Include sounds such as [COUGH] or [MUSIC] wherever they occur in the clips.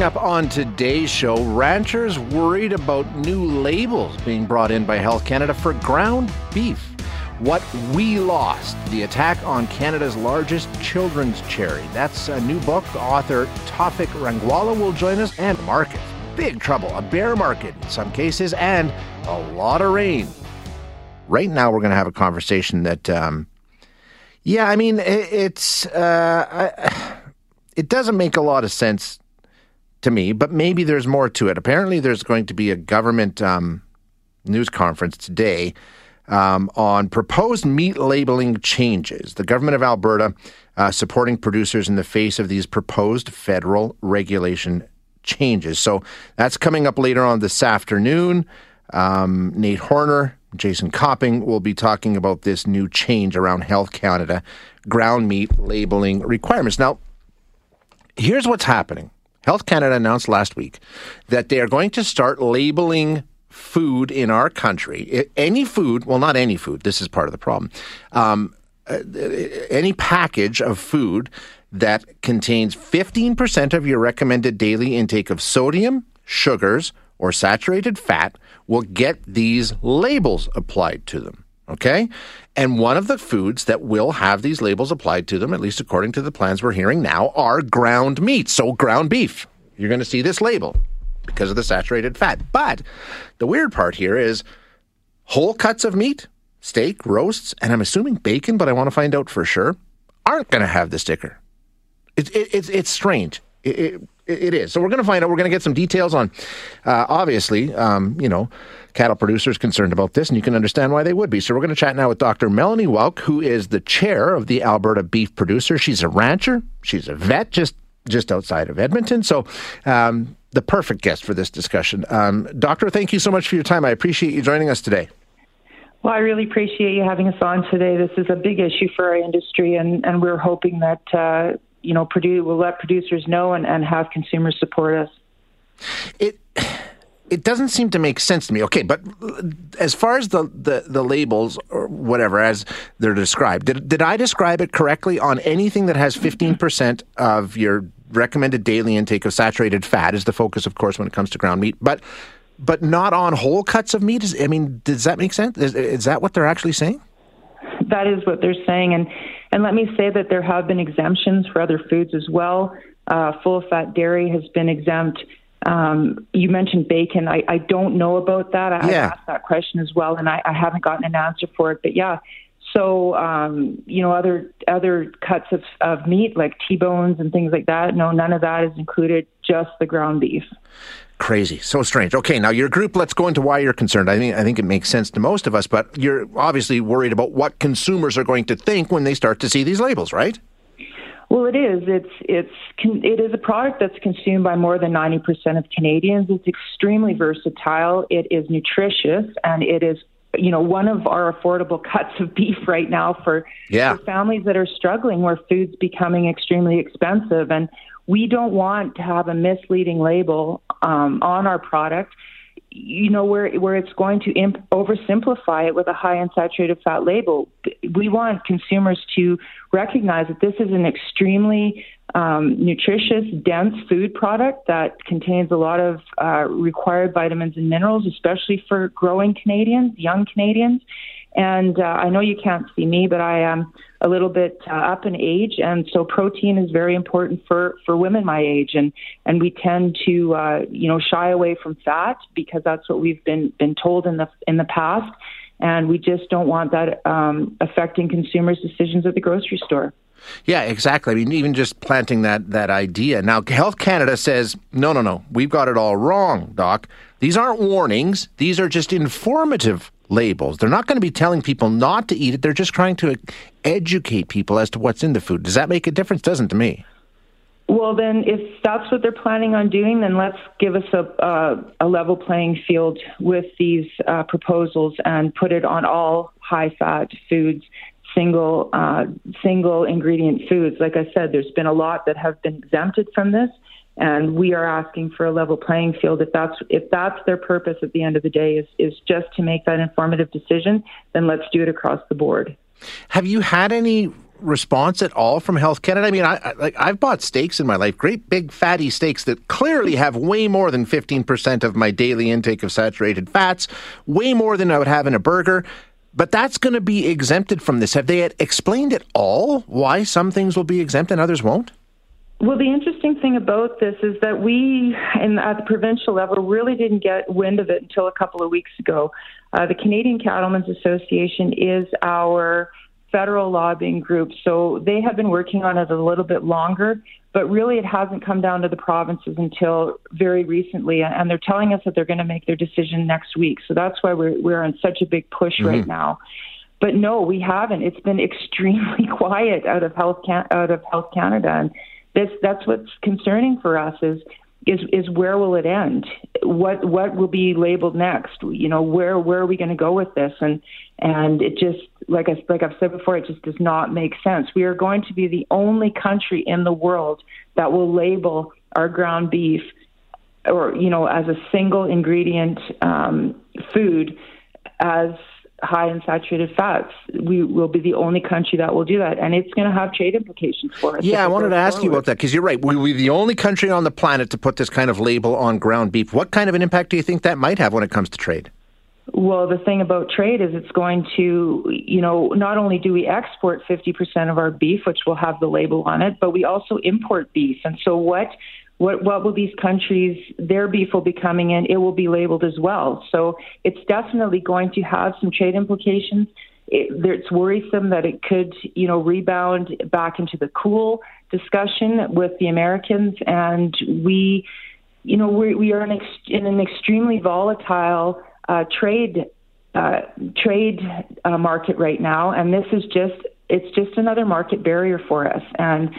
Coming up on today's show, ranchers worried about new labels being brought in by Health Canada for ground beef. What we lost, the attack on Canada's largest children's charity. That's a new book. Author Tawfiq Rangwala will join us. And markets. Big trouble, a bear market in some cases, and a lot of rain. Right now, we're going to have a conversation that, um, yeah, I mean, it, it's, uh, I, [SIGHS] it doesn't make a lot of sense to me, but maybe there's more to it. Apparently, there's going to be a government um, news conference today um, on proposed meat labeling changes. The government of Alberta uh, supporting producers in the face of these proposed federal regulation changes. So that's coming up later on this afternoon. Um, Nate Horner, Jason Copping will be talking about this new change around Health Canada ground meat labeling requirements. Now, here's what's happening. Health Canada announced last week that they are going to start labeling food in our country. Any food, well, not any food, this is part of the problem. Um, any package of food that contains 15% of your recommended daily intake of sodium, sugars, or saturated fat will get these labels applied to them. Okay? And one of the foods that will have these labels applied to them, at least according to the plans we're hearing now, are ground meat. So, ground beef. You're going to see this label because of the saturated fat. But the weird part here is whole cuts of meat, steak, roasts, and I'm assuming bacon, but I want to find out for sure, aren't going to have the sticker. It, it, it's, it's strange. It, it is. So we're going to find out. We're going to get some details on, uh, obviously, um, you know, cattle producers concerned about this, and you can understand why they would be. So we're going to chat now with Dr. Melanie Wowk, who is the chair of the Alberta Beef Producers. She's a rancher. She's a vet, just just outside of Edmonton. So. Um, the perfect guest for this discussion. Um, doctor, thank you so much for your time. I appreciate you joining us today. Well, I really appreciate you having us on today. This is a big issue for our industry, and, and we're hoping that uh, you know, produce, we'll let producers know and, and have consumers support us. It it doesn't seem to make sense to me. Okay, but as far as the, the, the labels or whatever as they're described, did did I describe it correctly on anything that has fifteen percent of your recommended daily intake of saturated fat is the focus, of course, when it comes to ground meat, but but not on whole cuts of meat. Is, I mean, does that make sense? Is, is that what they're actually saying? That is what they're saying, and and let me say that there have been exemptions for other foods as well. Uh, full fat dairy has been exempt. Um, you mentioned bacon. I, I don't know about that. I, yeah. I asked that question as well, and I, I haven't gotten an answer for it. But yeah, so um, you know, other other cuts of, of meat like T-bones and things like that. No, none of that is included. Just the ground beef. Crazy, so strange. Okay, now your group. Let's go into why you're concerned. I mean, I think it makes sense to most of us, but you're obviously worried about what consumers are going to think when they start to see these labels, right? Well, it is. It's it's it is a product that's consumed by more than ninety percent of Canadians. It's extremely versatile. It is nutritious, and it is you know one of our affordable [LAUGHS] cuts of beef right now for, yeah. for families that are struggling, where food's becoming extremely expensive, and we don't want to have a misleading label um, on our product you know where where it's going to imp- oversimplify it with a high unsaturated fat label. We want consumers to recognize that this is an extremely um, nutritious, dense food product that contains a lot of uh, required vitamins and minerals, especially for growing Canadians, young Canadians. And uh, I know you can't see me, but I am a little bit uh, up in age, and so protein is very important for for women my age, and and we tend to uh, you know shy away from fat because that's what we've been been told in the in the past, and we just don't want that um, affecting consumers' decisions at the grocery store. Yeah, exactly. I mean, even just planting that that idea. Now, Health Canada says, no, no, no, we've got it all wrong, Doc. These aren't warnings; these are just informative labels. They're not going to be telling people not to eat it. They're just trying to educate people as to what's in the food. Does that make a difference? Doesn't to me. Well, then, if that's what they're planning on doing, then let's give us a, uh, a level playing field with these uh, proposals and put it on all high fat foods, single uh, single ingredient foods. Like I said, there's been a lot that have been exempted from this, and we are asking for a level playing field. If that's if that's their purpose at the end of the day is is just to make that informative decision, then let's do it across the board. Have you had any response at all from Health Canada? I mean, I, I, like I've bought steaks in my life, great big fatty steaks that clearly have way more than 15% of my daily intake of saturated fats, way more than I would have in a burger. But that's going to be exempted from this. Have they explained at all why some things will be exempt and others won't? Well, the interesting thing about this is that we, in, at the provincial level, really didn't get wind of it until a couple of weeks ago. Uh, the Canadian Cattlemen's Association is our federal lobbying group. So they have been working on it a little bit longer, but really it hasn't come down to the provinces until very recently. And they're telling us that they're going to make their decision next week. So that's why we're, we're on such a big push mm-hmm. right now. But no, we haven't. It's been [LAUGHS] extremely quiet out of Health Can- out of Health Canada, and this that's what's concerning for us is is is where will it end? What what will be labeled next? You know, where where are we going to go with this? And and it just like I like I've said before, it just does not make sense. We are going to be the only country in the world that will label our ground beef or you know as a single ingredient um, food as high in saturated fats. We will be the only country that will do that, and it's going to have trade implications for us. Yeah, I wanted to ask forward. you about that because you're right. We'll be the only country on the planet to put this kind of label on ground beef. What kind of an impact do you think that might have when it comes to trade? Well, the thing about trade is it's going to, you know, not only do we export 50% of our beef, which will have the label on it, but we also import beef. And so what what what will these countries their beef will be coming in it will be labeled as well. So it's definitely going to have some trade implications. It, it's worrisome that it could you know rebound back into the COOL discussion with the Americans. And we you know we we are in, ex, in an extremely volatile uh, trade uh, trade uh, market right now. And this is just it's just another market barrier for us. And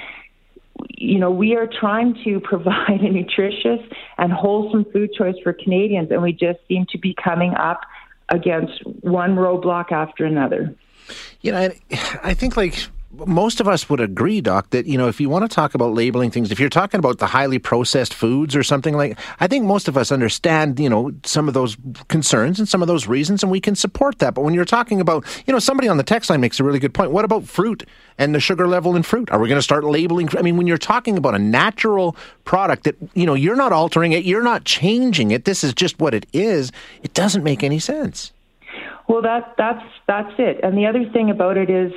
you know, we are trying to provide [LAUGHS] a nutritious and wholesome food choice for Canadians, and we just seem to be coming up against one roadblock after another. You know, I think like most of us would agree, Doc, that you know if you want to talk about labeling things, if you're talking about the highly processed foods or something like, I think most of us understand you know some of those concerns and some of those reasons, and we can support that. But when you're talking about, you know, somebody on the text line makes a really good point. What about fruit and the sugar level in fruit? Are we going to start labeling? I mean, when you're talking about a natural product that you know you're not altering it, you're not changing it. This is just what it is. It doesn't make any sense. Well, that that's that's it. And the other thing about it is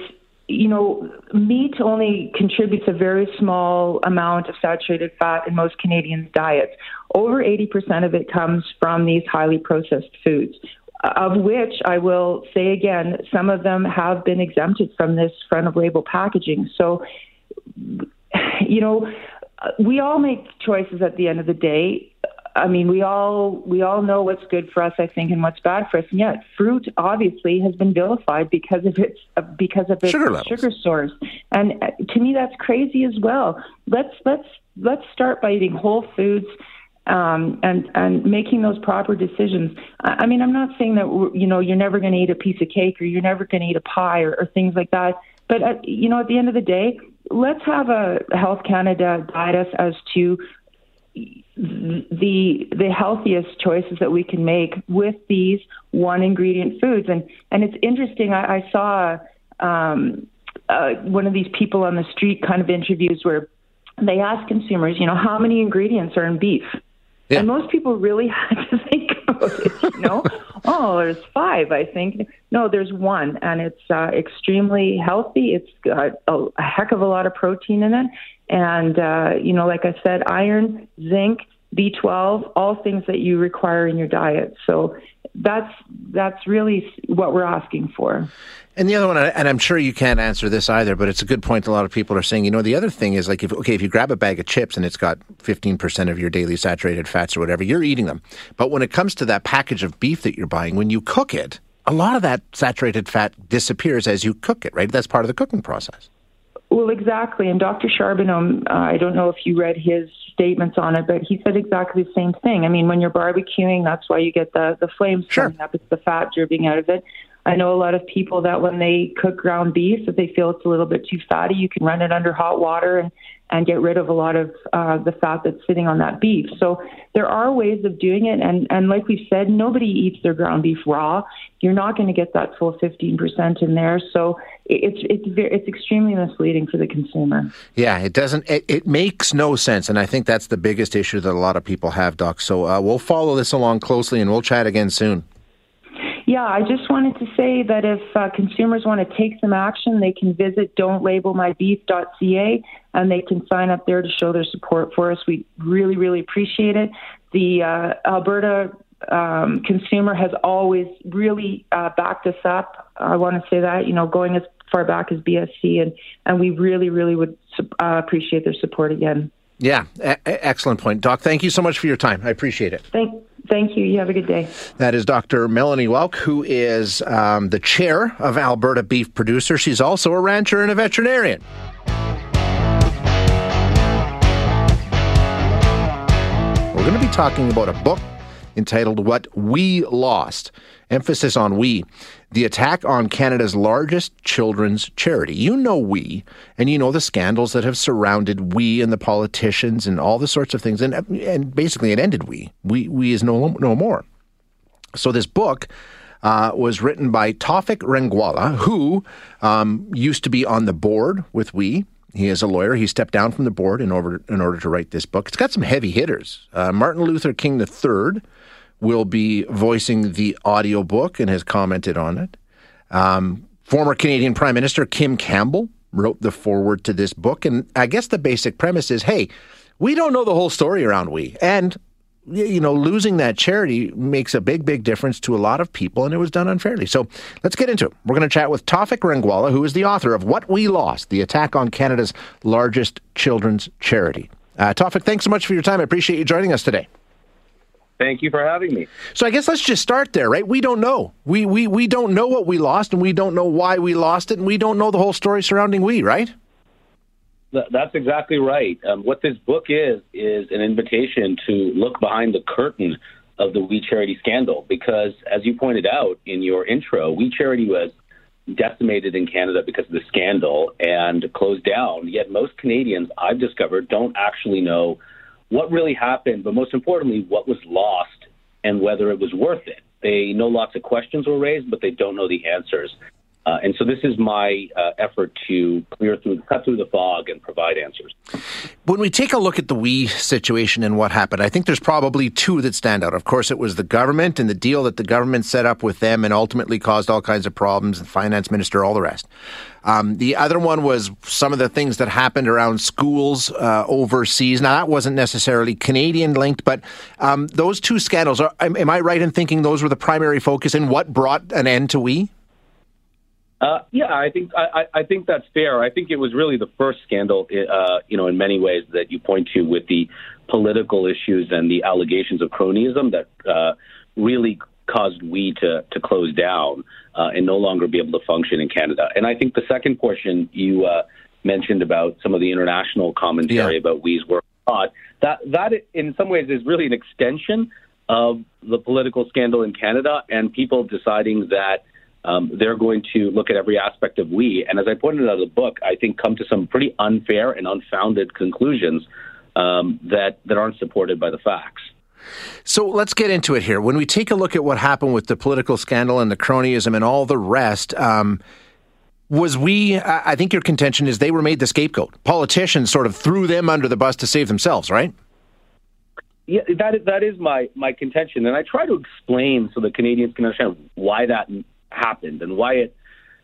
you know, meat only contributes a very small amount of saturated fat in most Canadians' diets. Over 80% of it comes from these highly processed foods, of which I will say again, some of them have been exempted from this front of label packaging. So, you know, we all make choices at the end of the day. I mean, we all we all know what's good for us, I think, and what's bad for us. And yet, fruit obviously has been vilified because of its uh, because of its sugar, sugar source. And uh, to me, that's crazy as well. Let's let's let's start by eating whole foods. Um, and and making those proper decisions. I, I mean, I'm not saying that you know you're never going to eat a piece of cake or you're never going to eat a pie or, or things like that. But uh, you know, at the end of the day, let's have a Health Canada guide us as to the the healthiest choices that we can make with these one ingredient foods. And and it's interesting. I, I saw um, uh, one of these people on the street kind of interviews where they ask consumers, you know, how many ingredients are in beef. Yeah. And most people really [LAUGHS] had to think about it, you know. [LAUGHS] oh, there's five, I think. No, there's one, and it's uh, extremely healthy. It's got a, a heck of a lot of protein in it, and, uh, you know, like I said, iron, zinc, B12, all things that you require in your diet. So that's that's really what we're asking for. And the other one, and I'm sure you can't answer this either, but it's a good point. A lot of people are saying, you know, the other thing is like, if okay, if you grab a bag of chips and it's got 15% of your daily saturated fats or whatever, you're eating them. But when it comes to that package of beef that you're buying, when you cook it, a lot of that saturated fat disappears as you cook it, right? That's part of the cooking process. Well, exactly. And Dr. Charbonneau, uh, I don't know if you read his statements on it, but he said exactly the same thing. I mean, when you're barbecuing, that's why you get the, the flames sure. coming up. It's the fat dripping out of it. I know a lot of people that when they cook ground beef, if they feel it's a little bit too fatty, you can run it under hot water and and get rid of a lot of uh, the fat that's sitting on that beef. So there are ways of doing it, and and like we said, nobody eats their ground beef raw. You're not going to get that full 15% in there. So it's it's it's extremely misleading for the consumer. Yeah, it doesn't. It, it makes no sense, and I think that's the biggest issue that a lot of people have, Doc. So uh, we'll follow this along closely, and we'll chat again soon. Yeah, I just wanted to say that if uh, consumers want to take some action, they can visit don'tlabelmybeef.ca and they can sign up there to show their support for us. We really, really appreciate it. The uh, Alberta um, consumer has always really uh, backed us up. I want to say that, you know, going as far back as BSE, and, and we really, really would uh, appreciate their support again. Yeah, a- excellent point. Doc, thank you so much for your time. I appreciate it. Thank Thank you. You have a good day. That is Dr. Melanie Wowk, who is um, the chair of Alberta Beef Producer. She's also a rancher and a veterinarian. We're going to be talking about a book entitled What We Lost. Emphasis on we. The attack on Canada's largest children's charity. You know we, and you know the scandals that have surrounded we and the politicians and all the sorts of things. And, and basically, it ended we. We, we is no, no more. So this book uh, was written by Tawfiq Rangwala, who um, used to be on the board with we. He is a lawyer. He stepped down from the board in order in order to write this book. It's got some heavy hitters. Uh, Martin Luther King III will be voicing the audiobook and has commented on it. Um, former Canadian Prime Minister Kim Campbell wrote the foreword to this book. And I guess the basic premise is hey, we don't know the whole story around we. And, you know, losing that charity makes a big, big difference to a lot of people, and it was done unfairly. So let's get into it. We're going to chat with Tawfiq Rangwala, who is the author of What We Lost The Attack on Canada's Largest Children's Charity. Uh, Tawfiq, thanks so much for your time. I appreciate you joining us today. Thank you for having me. So I guess let's just start there, right? We don't know. We we we don't know what we lost, and we don't know why we lost it, and we don't know the whole story surrounding we, right? That's exactly right. Um, what this book is is an invitation to look behind the curtain of the We Charity scandal, because as you pointed out in your intro, We Charity was decimated in Canada because of the scandal and closed down. Yet most Canadians, I've discovered, don't actually know what really happened, but most importantly, what was lost and whether it was worth it. They know lots of questions were raised, but they don't know the answers. Uh, and so this is my uh, effort to clear through, cut through the fog and provide answers. When we take a look at the we situation and what happened, I think there's probably two that stand out. Of course, it was the government and the deal that the government set up with them and ultimately caused all kinds of problems, the finance minister, all the rest. Um, the other one was some of the things that happened around schools uh, overseas. Now, that wasn't necessarily Canadian linked, but um, those two scandals, are, am I right in thinking those were the primary focus and what brought an end to we? Uh, yeah, I think I, I think that's fair. I think it was really the first scandal, uh, you know, in many ways that you point to with the political issues and the allegations of cronyism that uh, really caused we to to close down uh, and no longer be able to function in Canada. And I think the second portion you uh, mentioned about some of the international commentary yeah. about we's work abroad, that that in some ways is really an extension of the political scandal in Canada and people deciding that um, they're going to look at every aspect of we. And as I pointed out in the book, I think come to some pretty unfair and unfounded conclusions um, that, that aren't supported by the facts. So let's get into it here. When we take a look at what happened with the political scandal and the cronyism and all the rest, um, was we, I think your contention is they were made the scapegoat. Politicians sort of threw them under the bus to save themselves, right? Yeah, that is, that is my, my contention. And I try to explain so that Canadians can understand why that happened and why it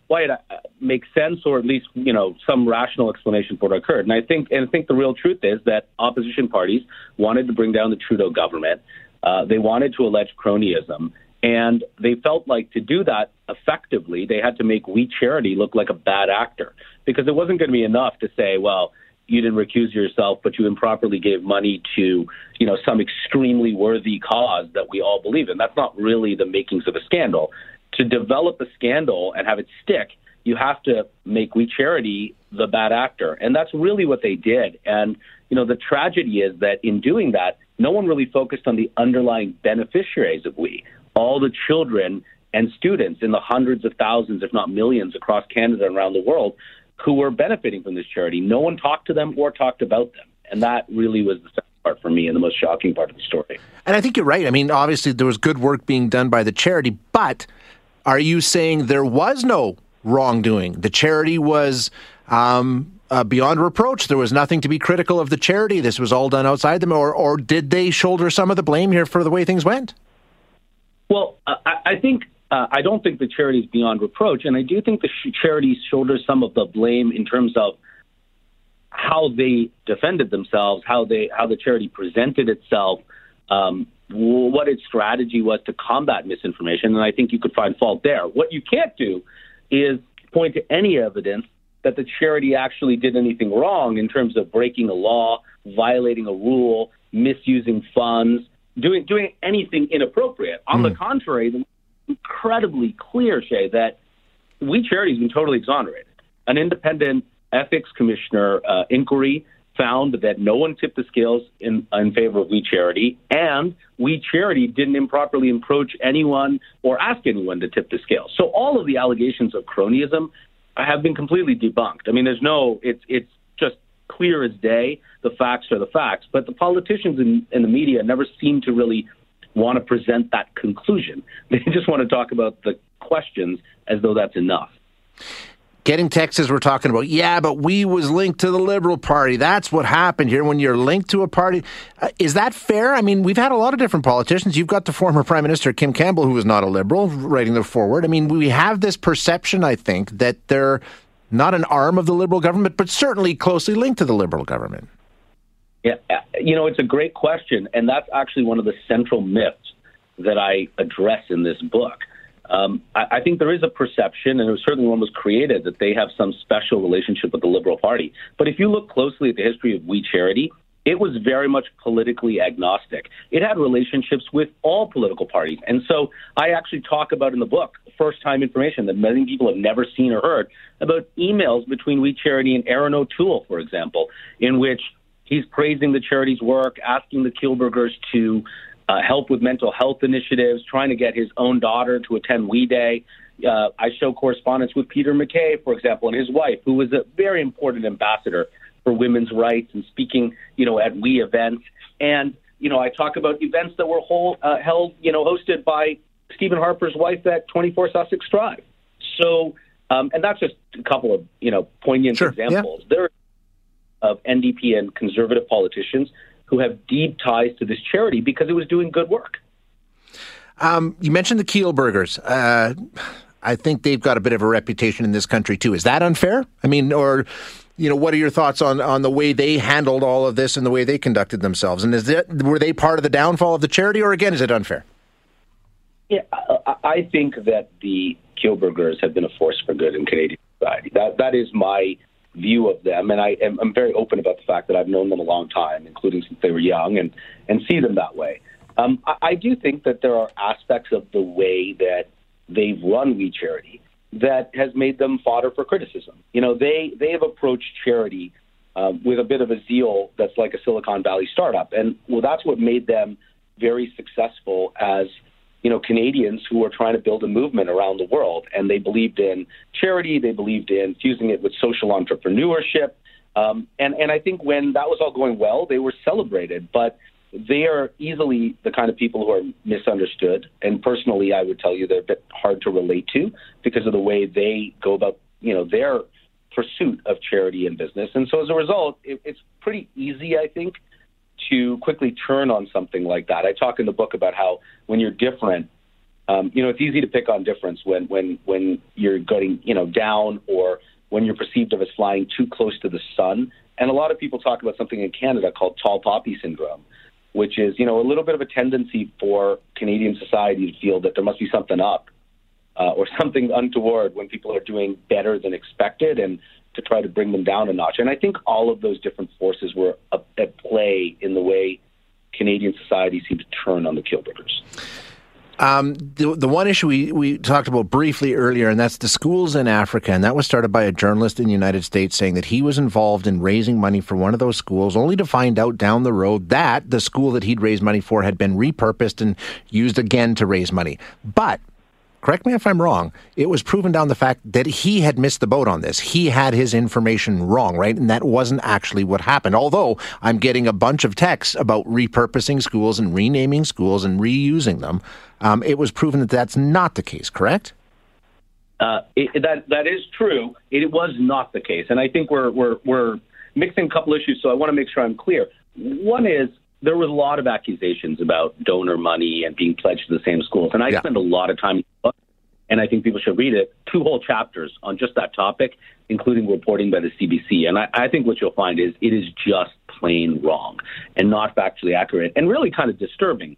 why it uh, makes sense or at least you know some rational explanation for what occurred. And I think and I think the real truth is that opposition parties wanted to bring down the Trudeau government. Uh, they wanted to allege cronyism, and they felt like to do that effectively, they had to make We Charity look like a bad actor because it wasn't going to be enough to say, well, you didn't recuse yourself, but you improperly gave money to, you know, some extremely worthy cause that we all believe in. That's not really the makings of a scandal to develop a scandal and have it stick, you have to make We Charity the bad actor. And that's really what they did. And, you know, the tragedy is that in doing that, no one really focused on the underlying beneficiaries of We, all the children and students in the hundreds of thousands, if not millions, across Canada and around the world who were benefiting from this charity. No one talked to them or talked about them. And that really was the part for me and the most shocking part of the story. And I think you're right. I mean, obviously, there was good work being done by the charity, but are you saying there was no wrongdoing? The charity was. Um, uh, beyond reproach. There was nothing to be critical of the charity. This was all done outside them, or or did they shoulder some of the blame here for the way things went? Well, I, I think uh, I don't think the charity is beyond reproach, and I do think the sh- charity shoulders some of the blame in terms of how they defended themselves, how they how the charity presented itself, um, what its strategy was to combat misinformation, and I think you could find fault there. What you can't do is point to any evidence that the charity actually did anything wrong in terms of breaking a law, violating a rule, misusing funds, doing doing anything inappropriate. On mm. the hmm. contrary, the incredibly clear, Shay, that We Charity has been totally exonerated. An independent ethics commissioner uh, inquiry found that no one tipped the scales in, in favor of We Charity, and We Charity didn't improperly approach anyone or ask anyone to tip the scales. So all of the allegations of cronyism have been completely debunked. I mean, there's no, it's it's just clear as day. The facts are the facts, but the politicians in, in the media never seem to really want to present that conclusion. [LAUGHS] They just want to talk about the questions as though that's enough. Getting Texas, we're talking about, yeah, but we was linked to the Liberal Party. That's what happened here when you're linked to a party. Uh, is that fair? I mean, we've had a lot of different politicians. You've got the former Prime Minister, Kim Campbell, who was not a Liberal, writing the foreword. I mean, we have this perception, I think, that they're not an arm of the Liberal government, but certainly closely linked to the Liberal government. Yeah, uh, you know, it's a great question, and that's actually one of the central myths that I address in this book. Um, I, I, think there is a perception, and it was certainly one was created, that they have some special relationship with the Liberal Party. But if you look closely at the history of We Charity, it was very much politically agnostic. It had relationships with all political parties. And so I actually talk about in the book first time information that many people have never seen or heard about emails between We Charity and Erin O'Toole, for example, in which He's praising the charity's work, asking the Kielburgers to uh, help with mental health initiatives, trying to get his own daughter to attend We Day. Uh, I show correspondence with Peter MacKay, for example, and his wife, who was a very important ambassador for women's rights and speaking, you know, at We events. And you know, I talk about events that were whole, uh, held, you know, hosted by Stephen Harper's wife at 24 Sussex Drive. So, um, and that's just a couple of you know poignant sure. examples. Yeah. There of NDP and conservative politicians who have deep ties to this charity because it was doing good work. Um, you mentioned the Kielburgers. Uh, I think they've got a bit of a reputation in this country too. Is that unfair? I mean, or you know, what are your thoughts on on the way they handled all of this and the way they conducted themselves? And is it were they part of the downfall of the charity, or again, is it unfair? Yeah, I, I think that the Kielburgers have been a force for good in Canadian society. That that is my view of them, and I am I'm very open about the fact that I've known them a long time, including since they were young, and and see them that way. Um, I, I do think that there are aspects of the way that they've run We Charity that has made them fodder for criticism. You know, they they have approached charity um, with a bit of a zeal that's like a Silicon Valley startup, and well, that's what made them very successful as you know, Canadians who were trying to build a movement around the world. And they believed in charity, they believed in fusing it with social entrepreneurship. Um, and, and I think when that was all going well, they were celebrated. But they are easily the kind of people who are misunderstood. And personally, I would tell you they're a bit hard to relate to because of the way they go about, you know, their pursuit of charity and business. And so as a result, it, it's pretty easy, I think, to quickly turn on something like that. I talk in the book about how when you're different, um, you know, it's easy to pick on difference when when when you're getting you know down or when you're perceived of as flying too close to the sun. And a lot of people talk about something in Canada called tall poppy syndrome, which is you know a little bit of a tendency for Canadian society to feel that there must be something up uh, or [LAUGHS] something untoward when people are doing better than expected and to try to bring them down a notch. And I think all of those different forces were at play in the way Canadian society seemed to turn on the Kielburgers. Um, the, the one issue we, we talked about briefly earlier, and that's the schools in Africa. And that was started by a journalist in the United States saying that he was involved in raising money for one of those schools, only to find out down the road that the school that he'd raised money for had been repurposed and used again to raise money. But correct me if I'm wrong, it was proven down the fact that he had missed the boat on this. He had his information wrong, right? And that wasn't actually what happened. Although I'm getting a bunch of texts about repurposing schools and renaming schools and reusing them, um, it was proven that that's not the case, correct? Uh, it, that that is true. It was not the case, and I think we're we're we're mixing a couple issues. So I want to make sure I'm clear. One is there was a lot of accusations about donor money and being pledged to the same schools. And I yeah. spend a lot of time, and I think people should read it, two whole chapters on just that topic, including reporting by the CBC. And I, I think what you'll find is it is just plain wrong and not factually accurate and really kind of disturbing.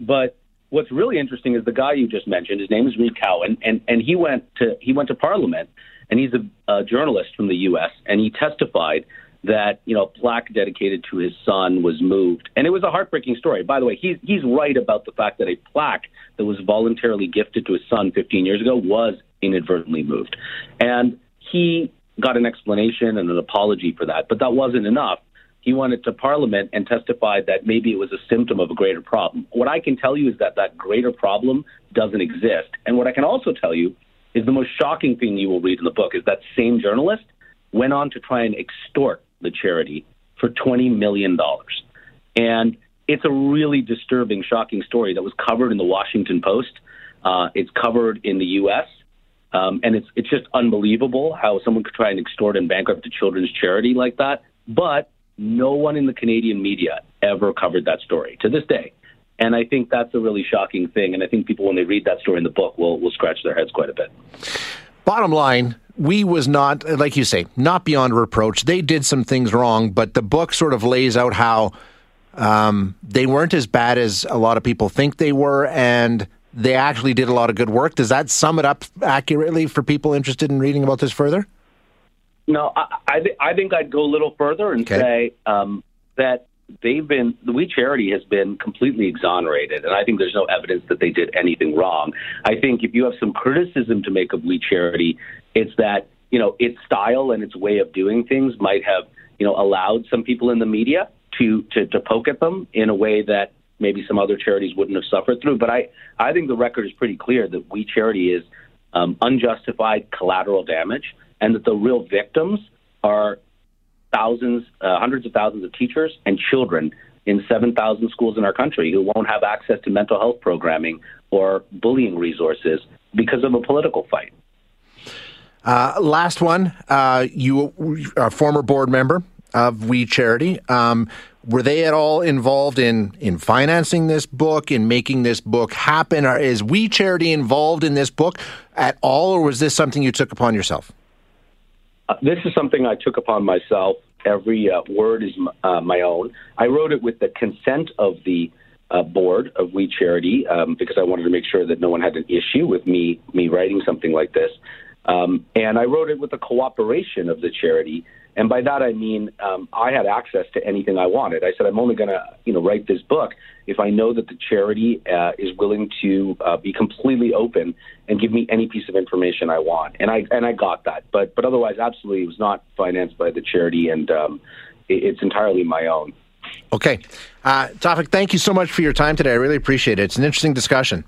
But what's really interesting is the guy you just mentioned. His name is Reed Cowan, and and he went to he went to Parliament, and he's a, a journalist from the U.S. and he testified that you know plaque dedicated to his son was moved, and it was a heartbreaking story. By the way, he's he's right about the fact that a plaque that was voluntarily gifted to his son 15 years ago was inadvertently moved, and he got an explanation and an apology for that, but that wasn't enough. He went to Parliament and testified that maybe it was a symptom of a greater problem. What I can tell you is that that greater problem doesn't exist, and what I can also tell you is the most shocking thing you will read in the book is that same journalist went on to try and extort the charity for $20 million. And it's a really disturbing, shocking story that was covered in the Washington Post. Uh, it's covered in the U.S. Um, and it's it's just unbelievable how someone could try and extort and bankrupt a children's charity like that. But no one in the Canadian media ever covered that story to this day. And I think that's a really shocking thing. And I think people, when they read that story in the book, will will scratch their heads quite a bit. Bottom line, we was not like you say not beyond reproach. They did some things wrong but the book sort of lays out how um, they weren't as bad as a lot of people think they were and they actually did a lot of good work. Does that sum it up accurately for people interested in reading about this further? No i, I, th- I think i'd go a little further and okay. say um, that they've been the We Charity has been completely exonerated, and I think there's no evidence that they did anything wrong. I think if you have some criticism to make of We Charity, it's that you know its style and its way of doing things might have you know allowed some people in the media to to, to poke at them in a way that maybe some other charities wouldn't have suffered through. But I I think the record is pretty clear that We Charity is um, unjustified collateral damage, and that the real victims are thousands, uh, hundreds of thousands of teachers and children in 7,000 schools in our country who won't have access to mental health programming or bullying resources because of a political fight. Uh, last one, uh, you are a former board member of We Charity. Um, were they at all involved in in financing this book, in making this book happen? Or is We Charity involved in this book at all, or was this something you took upon yourself? Uh, this is something I took upon myself. Every uh, word is m- uh, my own. I wrote it with the consent of the uh, board of We Charity um, because I wanted to make sure that no one had an issue with me me writing something like this. Um, and I wrote it with the cooperation of the charity. And by that I mean um, I had access to anything I wanted. I said I'm only going to, you know, write this book if I know that the charity uh, is willing to uh, be completely open and give me any piece of information I want. And I and I got that. But but otherwise, absolutely, it was not financed by the charity, and um, it, it's entirely my own. Okay, uh, Tawfiq, thank you so much for your time today. I really appreciate it. It's an interesting discussion.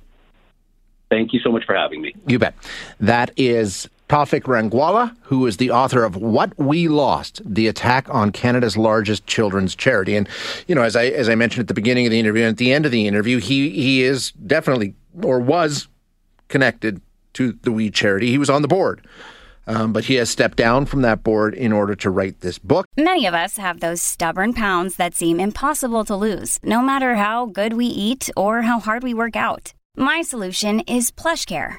Thank you so much for having me. You bet. That is Tawfiq Rangwala, who is the author of What We Lost: The Attack on Canada's Largest Children's Charity. And you know, as I as I mentioned at the beginning of the interview and at the end of the interview, he he is definitely or was connected to the We Charity. He was on the board. Um, but he has stepped down from that board in order to write this book. Many of us have those stubborn pounds that seem impossible to lose, no matter how good we eat or how hard we work out. My solution is PlushCare.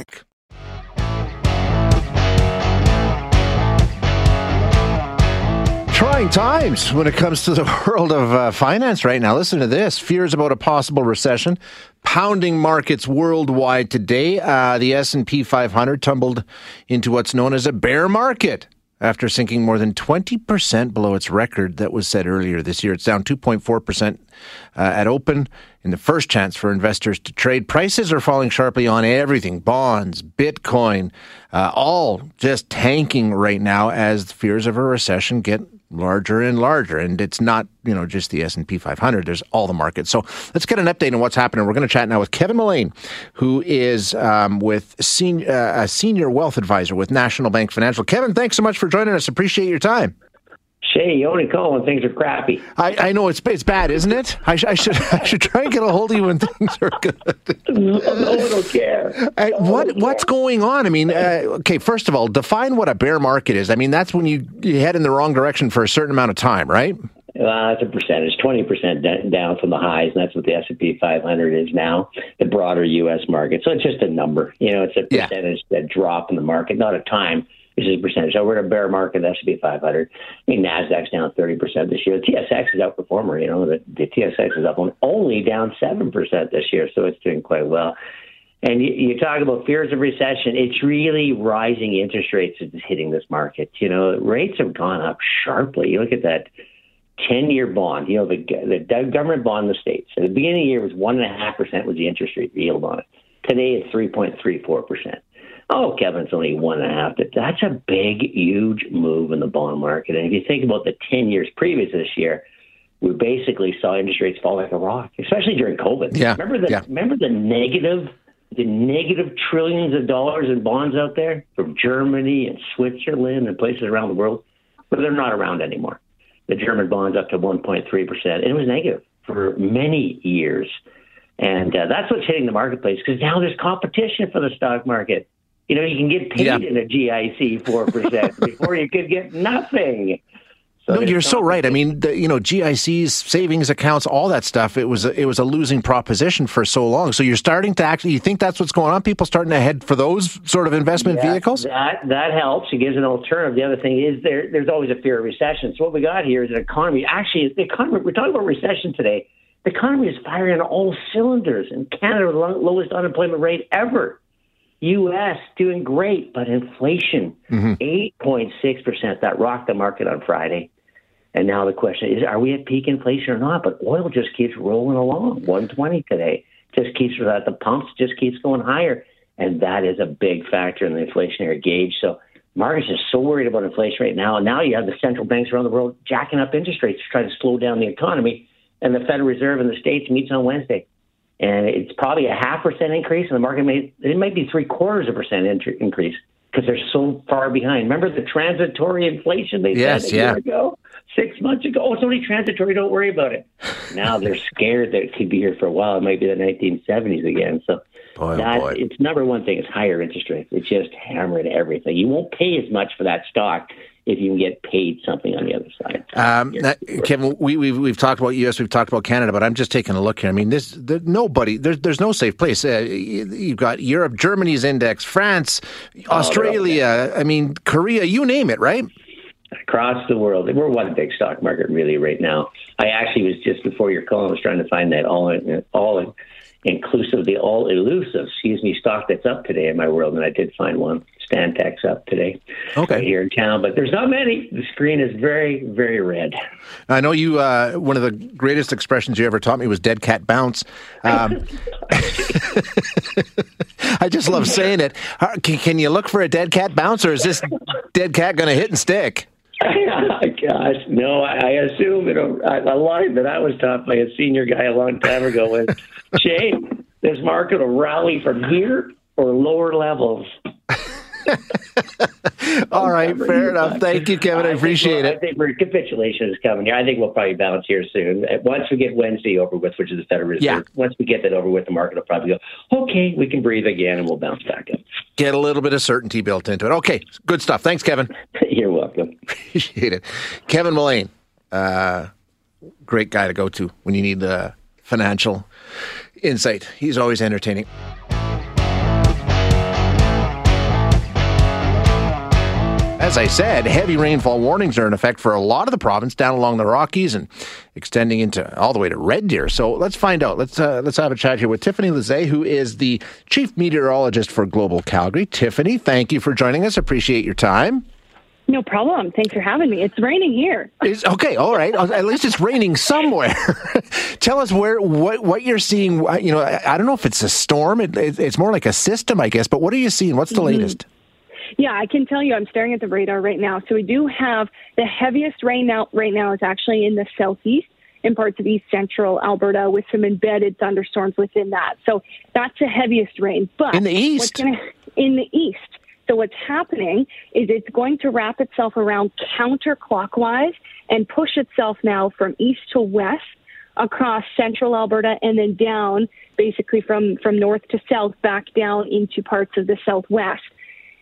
Trying times when it comes to the [LAUGHS] world of uh, finance right now. Listen to this fears about a possible recession pounding markets worldwide today. Uh, the S&P 500 tumbled into what's known as a bear market after sinking more than 20% below its record that was set earlier this year. It's down 2.4% uh, at open in the first chance for investors to trade. Prices are falling sharply on everything bonds, Bitcoin, uh, all just tanking right now as fears of a recession get larger and larger and it's not you know just the s&p 500 there's all the markets. So let's get an update on what's happening. We're going to chat now with kevin mullane who is um, with senior, uh, a senior wealth advisor with national bank financial. Kevin thanks so much for joining us. Appreciate your time Shay, you only call when things are crappy. I, I know it's it's bad, isn't it? I, sh- I, should [LAUGHS] I should try and get a hold of you when things are good. no, one will care. Uh, what what's going on? I mean, uh, okay, first of all, define what a bear market is. I mean, that's when you, you head in the wrong direction for a certain amount of time, right? Uh, that's a percentage, twenty percent down from the highs, and that's what the S and P 500 is now. The broader U.S. market, so it's just a number. You know, it's a percentage yeah. that drop in the market, not a time is a percentage. So we're in a bear market. That should be 500. I mean, Nasdaq's down 30 percent this year. TSX is outperformer. You know, the, the TSX is up only down seven percent this year, so it's doing quite well. And you, you talk about fears of recession. It's really rising interest rates that's hitting this market. You know, rates have gone up sharply. You look at that 10-year bond. You know, the, the government bond in the states. At the beginning of the year, was one and a half percent was the interest rate yield on it. Today, it's 3.34 percent. Oh, Kevin's only one and a half. That's a big, huge move in the bond market. And if you think about the 10 years previous this year, we basically saw interest rates fall like a rock, especially during COVID. Yeah. Remember the yeah. remember the negative the negative trillions of dollars in bonds out there from Germany and Switzerland and places around the world? But they're not around anymore. The German bonds up to 1.3 percent. It was negative for many years, and uh, that's what's hitting the marketplace because now there's competition for the stock market. You know, you can get paid yeah. in a GIC four percent [LAUGHS] before you could get nothing. So no, you're so right. I mean, the, you know, GICs, savings accounts, all that stuff. It was a, it was a losing proposition for so long. So you're starting to actually. You think that's what's going on? People starting to head for those sort of investment yeah, vehicles. That that helps. It gives an alternative. The other thing is there. There's always a fear of recession. So what we got here is an economy. Actually, the economy. We're talking about recession today. The economy is firing on all cylinders. In Canada, the lowest unemployment rate ever. U.S. doing great, but inflation, mm-hmm. 8.6%. That rocked the market on Friday. And now the question is, are we at peak inflation or not? But oil just keeps rolling along, 120 today. Just keeps at the pumps, just keeps going higher. And that is a big factor in the inflationary gauge. So markets are so worried about inflation right now. And now you have the central banks around the world jacking up interest rates to try to slow down the economy. And the Federal Reserve in the States meets on Wednesday and it's probably a half percent increase, and the market may it might be three quarters of a percent increase because they're so far behind. Remember the transitory inflation they yes, said a yeah. year ago, six months ago? Oh, it's only transitory. Don't worry about it. now they're scared that it could be here for a while. It might be the 1970s again. So boy, oh that, boy. it's number one thing is higher interest rates. It's just hammering everything. You won't pay as much for that stock if you can get paid something on the other side. Um, that, Kevin, we, we've, we've talked about U.S., we've talked about Canada, but I'm just taking a look here. I mean, this there, nobody, there's there's no safe place. Uh, you've got Europe, Germany's index, France, oh, Australia, I mean, Korea, you name it, right? Across the world, we're one big stock market really right now. I actually was just before your call, I was trying to find that all all inclusive, the all elusive, excuse me, stock that's up today in my world, and I did find one. Stantec's up today, okay, right here in town, but there's not many. The screen is very, very red. I know you. Uh, one of the greatest expressions you ever taught me was "dead cat bounce." Um, [LAUGHS] [LAUGHS] I just love saying it. Can, can, you look for a dead cat bounce, or is this dead cat going to hit and stick? [LAUGHS] Gosh, no, I, I assume it, a line that I was taught by a senior guy a long time ago was, Shane, this market will rally from here or lower levels. [LAUGHS] All right, fair enough. Thank you, Kevin. I, I appreciate it. I think we're, capitulation is coming here. I think we'll probably bounce here soon. Once we get Wednesday over with, which is the Federal Reserve, yeah. once we get that over with, the market will probably go, okay, we can breathe again and we'll bounce back up. Get a little bit of certainty built into it. Okay, good stuff. Thanks, Kevin. [LAUGHS] You're welcome. Appreciate it. Kevin Mullane, uh, great guy to go to when you need uh, financial insight. He's always entertaining. As I said, heavy rainfall warnings are in effect for a lot of the province down along the Rockies and extending into all the way to Red Deer. So let's find out. Let's uh, let's have a chat here with Tiffany Lizee, who is the chief meteorologist for Global Calgary. Tiffany, thank you for joining us. Appreciate your time. No problem. Thanks for having me. It's raining here. It's, okay, all right. At least it's raining somewhere. [LAUGHS] Tell us where what what you're seeing. You know, I, I don't know if it's a storm. It, it, it's more like a system, I guess. But what are you seeing? What's the mm-hmm. latest? Yeah, I can tell you. I'm staring at the radar right now. So we do have the heaviest rain now. Right now is actually in the southeast in parts of east central Alberta with some embedded thunderstorms within that. So that's the heaviest rain. But in the east, gonna, in the east. So what's happening is it's going to wrap itself around counterclockwise and push itself now from east to west across central Alberta and then down basically from, from north to south back down into parts of the southwest.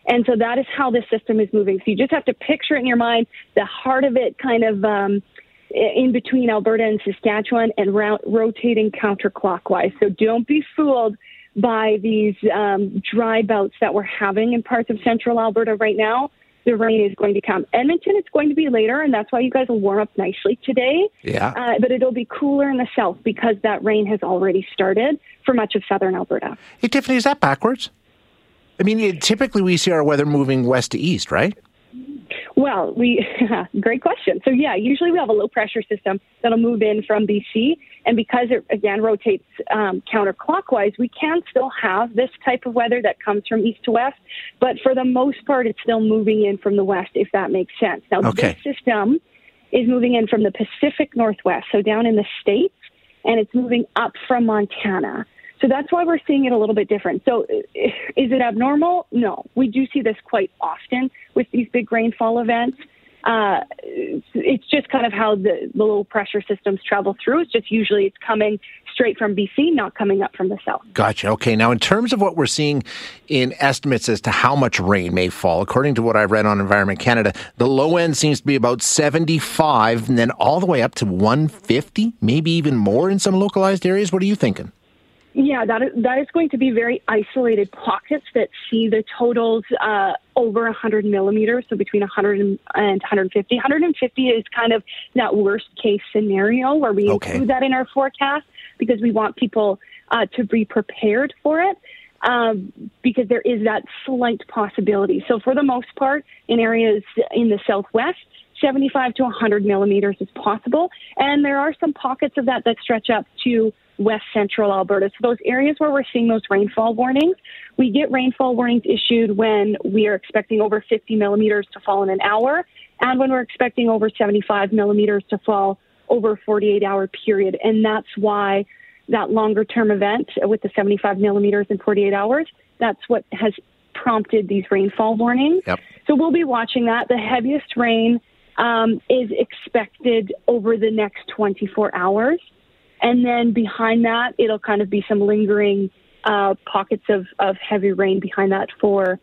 And so that is how the system is moving. So you just have to picture it in your mind, the heart of it kind of um, in between Alberta and Saskatchewan and ro- rotating counterclockwise. So don't be fooled by these um, dry bouts that we're having in parts of central Alberta right now. The rain is going to come. Edmonton, it's going to be later, and that's why you guys will warm up nicely today. Yeah. Uh, but it'll be cooler in the south because that rain has already started for much of southern Alberta. Hey, Tiffany, is that backwards? I mean, it, typically we see our weather moving west to east, right? Well, we [LAUGHS] great question. So yeah, usually we have a low pressure system that'll move in from BC, and because it again rotates um, counterclockwise, we can still have this type of weather that comes from east to west. But for the most part, it's still moving in from the west, if that makes sense. Now okay. this system is moving in from the Pacific Northwest, so down in the states, and it's moving up from Montana. So that's why we're seeing it a little bit different. So is it abnormal? No. We do see this quite often with these big rainfall events. Uh, it's just kind of how the, the low pressure systems travel through. It's just usually it's coming straight from BC, not coming up from the south. Gotcha. Okay. Now, in terms of what we're seeing in estimates as to how much rain may fall, according to what I read on Environment Canada, the low end seems to be about 75 and then all the way up to 150, maybe even more in some localized areas. What are you thinking? Yeah, that is, that is going to be very isolated pockets that see the totals uh, over 100 millimeters, so between 100 and 150. 150 is kind of that worst case scenario where we okay. include that in our forecast because we want people uh, to be prepared for it. Um, because there is that slight possibility. So, for the most part, in areas in the southwest, 75 to 100 millimeters is possible. And there are some pockets of that that stretch up to west central Alberta. So those areas where we're seeing those rainfall warnings, we get rainfall warnings issued when we are expecting over 50 millimeters to fall in an hour and when we're expecting over 75 millimeters to fall over a 48 hour period. And that's why that longer term event with the 75 millimeters in 48 hours, that's what has prompted these rainfall warnings. Yep. So we'll be watching that. The heaviest rain um, is expected over the next 24 hours. And then behind that, it'll kind of be some lingering uh, pockets of, of heavy rain behind that for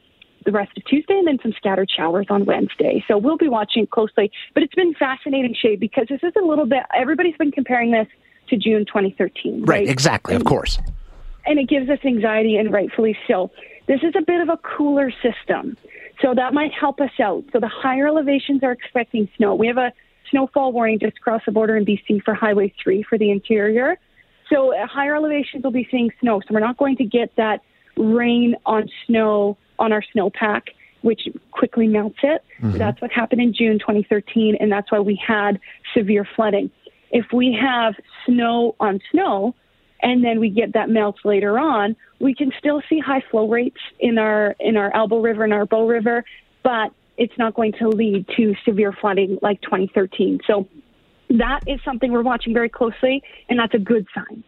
the rest of Tuesday and then some scattered showers on Wednesday. So we'll be watching closely. But it's been fascinating, Shay, because this is a little bit, everybody's been comparing this to June 2013. Right, right exactly, and, of course. And it gives us anxiety, and rightfully so. This is a bit of a cooler system. So that might help us out. So the higher elevations are expecting snow. We have a snowfall warning just across the border in BC for Highway 3 for the interior. So at higher elevations, we'll be seeing snow. So we're not going to get that rain on snow on our snowpack, which quickly melts it. Mm-hmm. That's what happened in June 2013, and that's why we had severe flooding. If we have snow on snow, and then we get that melt later on, we can still see high flow rates in our in our Elbow River and our Bow River, but it's not going to lead to severe flooding like 2013. So that is something we're watching very closely, and that's a good sign.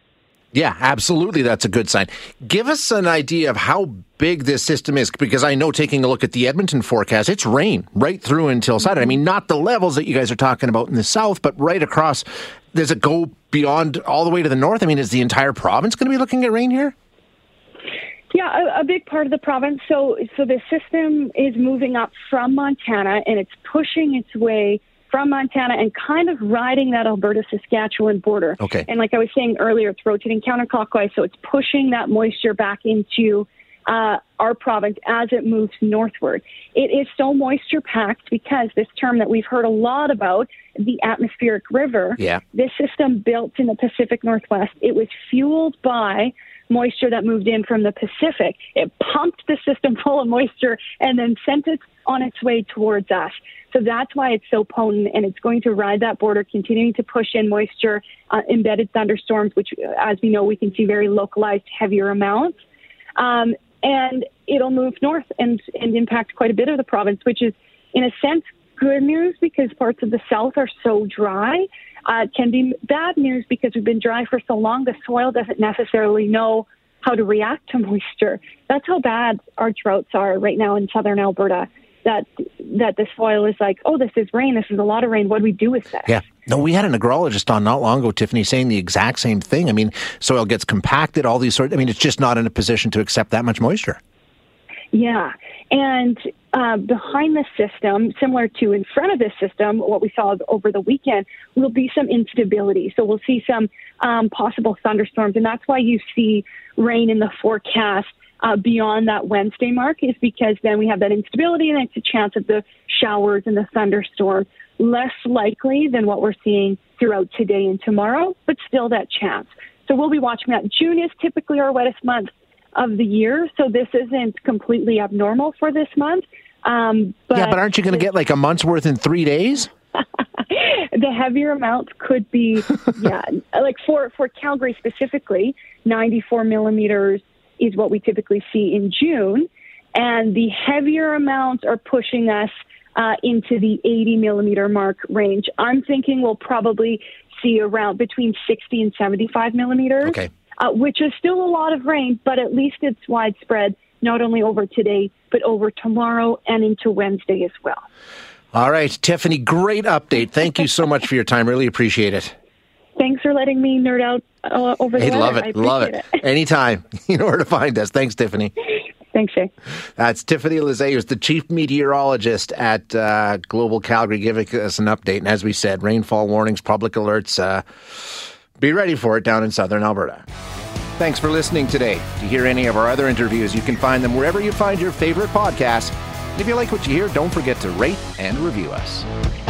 Yeah, absolutely. That's a good sign. Give us an idea of how big this system is, because I know taking a look at the Edmonton forecast, it's rain right through until Saturday. I mean, not the levels that you guys are talking about in the south, but right across. Does it go beyond all the way to the north? I mean, is the entire province going to be looking at rain here? Yeah, a, a, big part of the province. So, so the system is moving up from Montana, and it's pushing its way from Montana and kind of riding that Alberta Saskatchewan border. Okay. And like I was saying earlier, it's rotating counterclockwise, so it's pushing that moisture back into uh, our province as it moves northward. It is so moisture packed because this term that we've heard a lot about, the atmospheric river, yeah. this system built in the Pacific Northwest, it was fueled by moisture that moved in from the Pacific. It pumped the system [LAUGHS] full of moisture and then sent it on its way towards us. So that's why it's so potent, and it's going to ride that border, continuing to push in moisture, uh, embedded thunderstorms, which, as we know, we can see very localized, heavier amounts. Um, and it'll move north and, and impact quite a bit of the province, which is, in a sense, good news because parts of the south are so dry. Uh, can be bad news because we've been dry for so long, the soil doesn't necessarily know how to react to [LAUGHS] moisture. That's how bad our droughts are right now in southern Alberta that that the soil is like, oh, this is rain. This is a lot of rain. What do we do with this? Yeah. No, we had an agrologist on not long ago, Tiffany, saying the exact same thing. I mean, soil gets compacted, all these sorts. I mean, it's just not in a position to accept that much moisture. Yeah, and uh, behind the system, similar to in front of this system, what we saw over the weekend will be some instability. So we'll see some um, possible thunderstorms, and that's why you see rain in the forecast uh, beyond that Wednesday mark is because then we have that instability and it's a chance of the showers and the thunderstorms less likely than what we're seeing throughout today and tomorrow, but still that chance. So we'll be watching that. June is typically our wettest month of the year, so this isn't completely abnormal for this month. Um, but yeah, but aren't you going to get like a month's worth in three days? [LAUGHS] the heavier amounts could be, [LAUGHS] yeah, like for for Calgary specifically, 94 millimeters is what we typically see in June. And the heavier amounts are pushing us uh, into the 80 millimeter mark range. I'm thinking we'll probably see around between 60 and 75 millimeters, okay. Uh, which is still a lot of rain, but at least it's widespread, not only over today, but over tomorrow and into Wednesday as well. All right, Tiffany, great update. Thank you so much for your time. Really appreciate it. Thanks for letting me nerd out uh, over the hey, love it, love it. it. [LAUGHS] Anytime. [LAUGHS] You know where to find us. Thanks, Tiffany. Thanks, Shay. That's Tiffany Lizee, who's the chief meteorologist at uh, Global Calgary, giving us an update. And as we said, rainfall warnings, public alerts. Uh, be ready for it down in southern Alberta. Thanks for listening today. To hear any of our other interviews, you can find them wherever you find your favorite podcasts. And if you like what you hear, don't forget to rate and review us.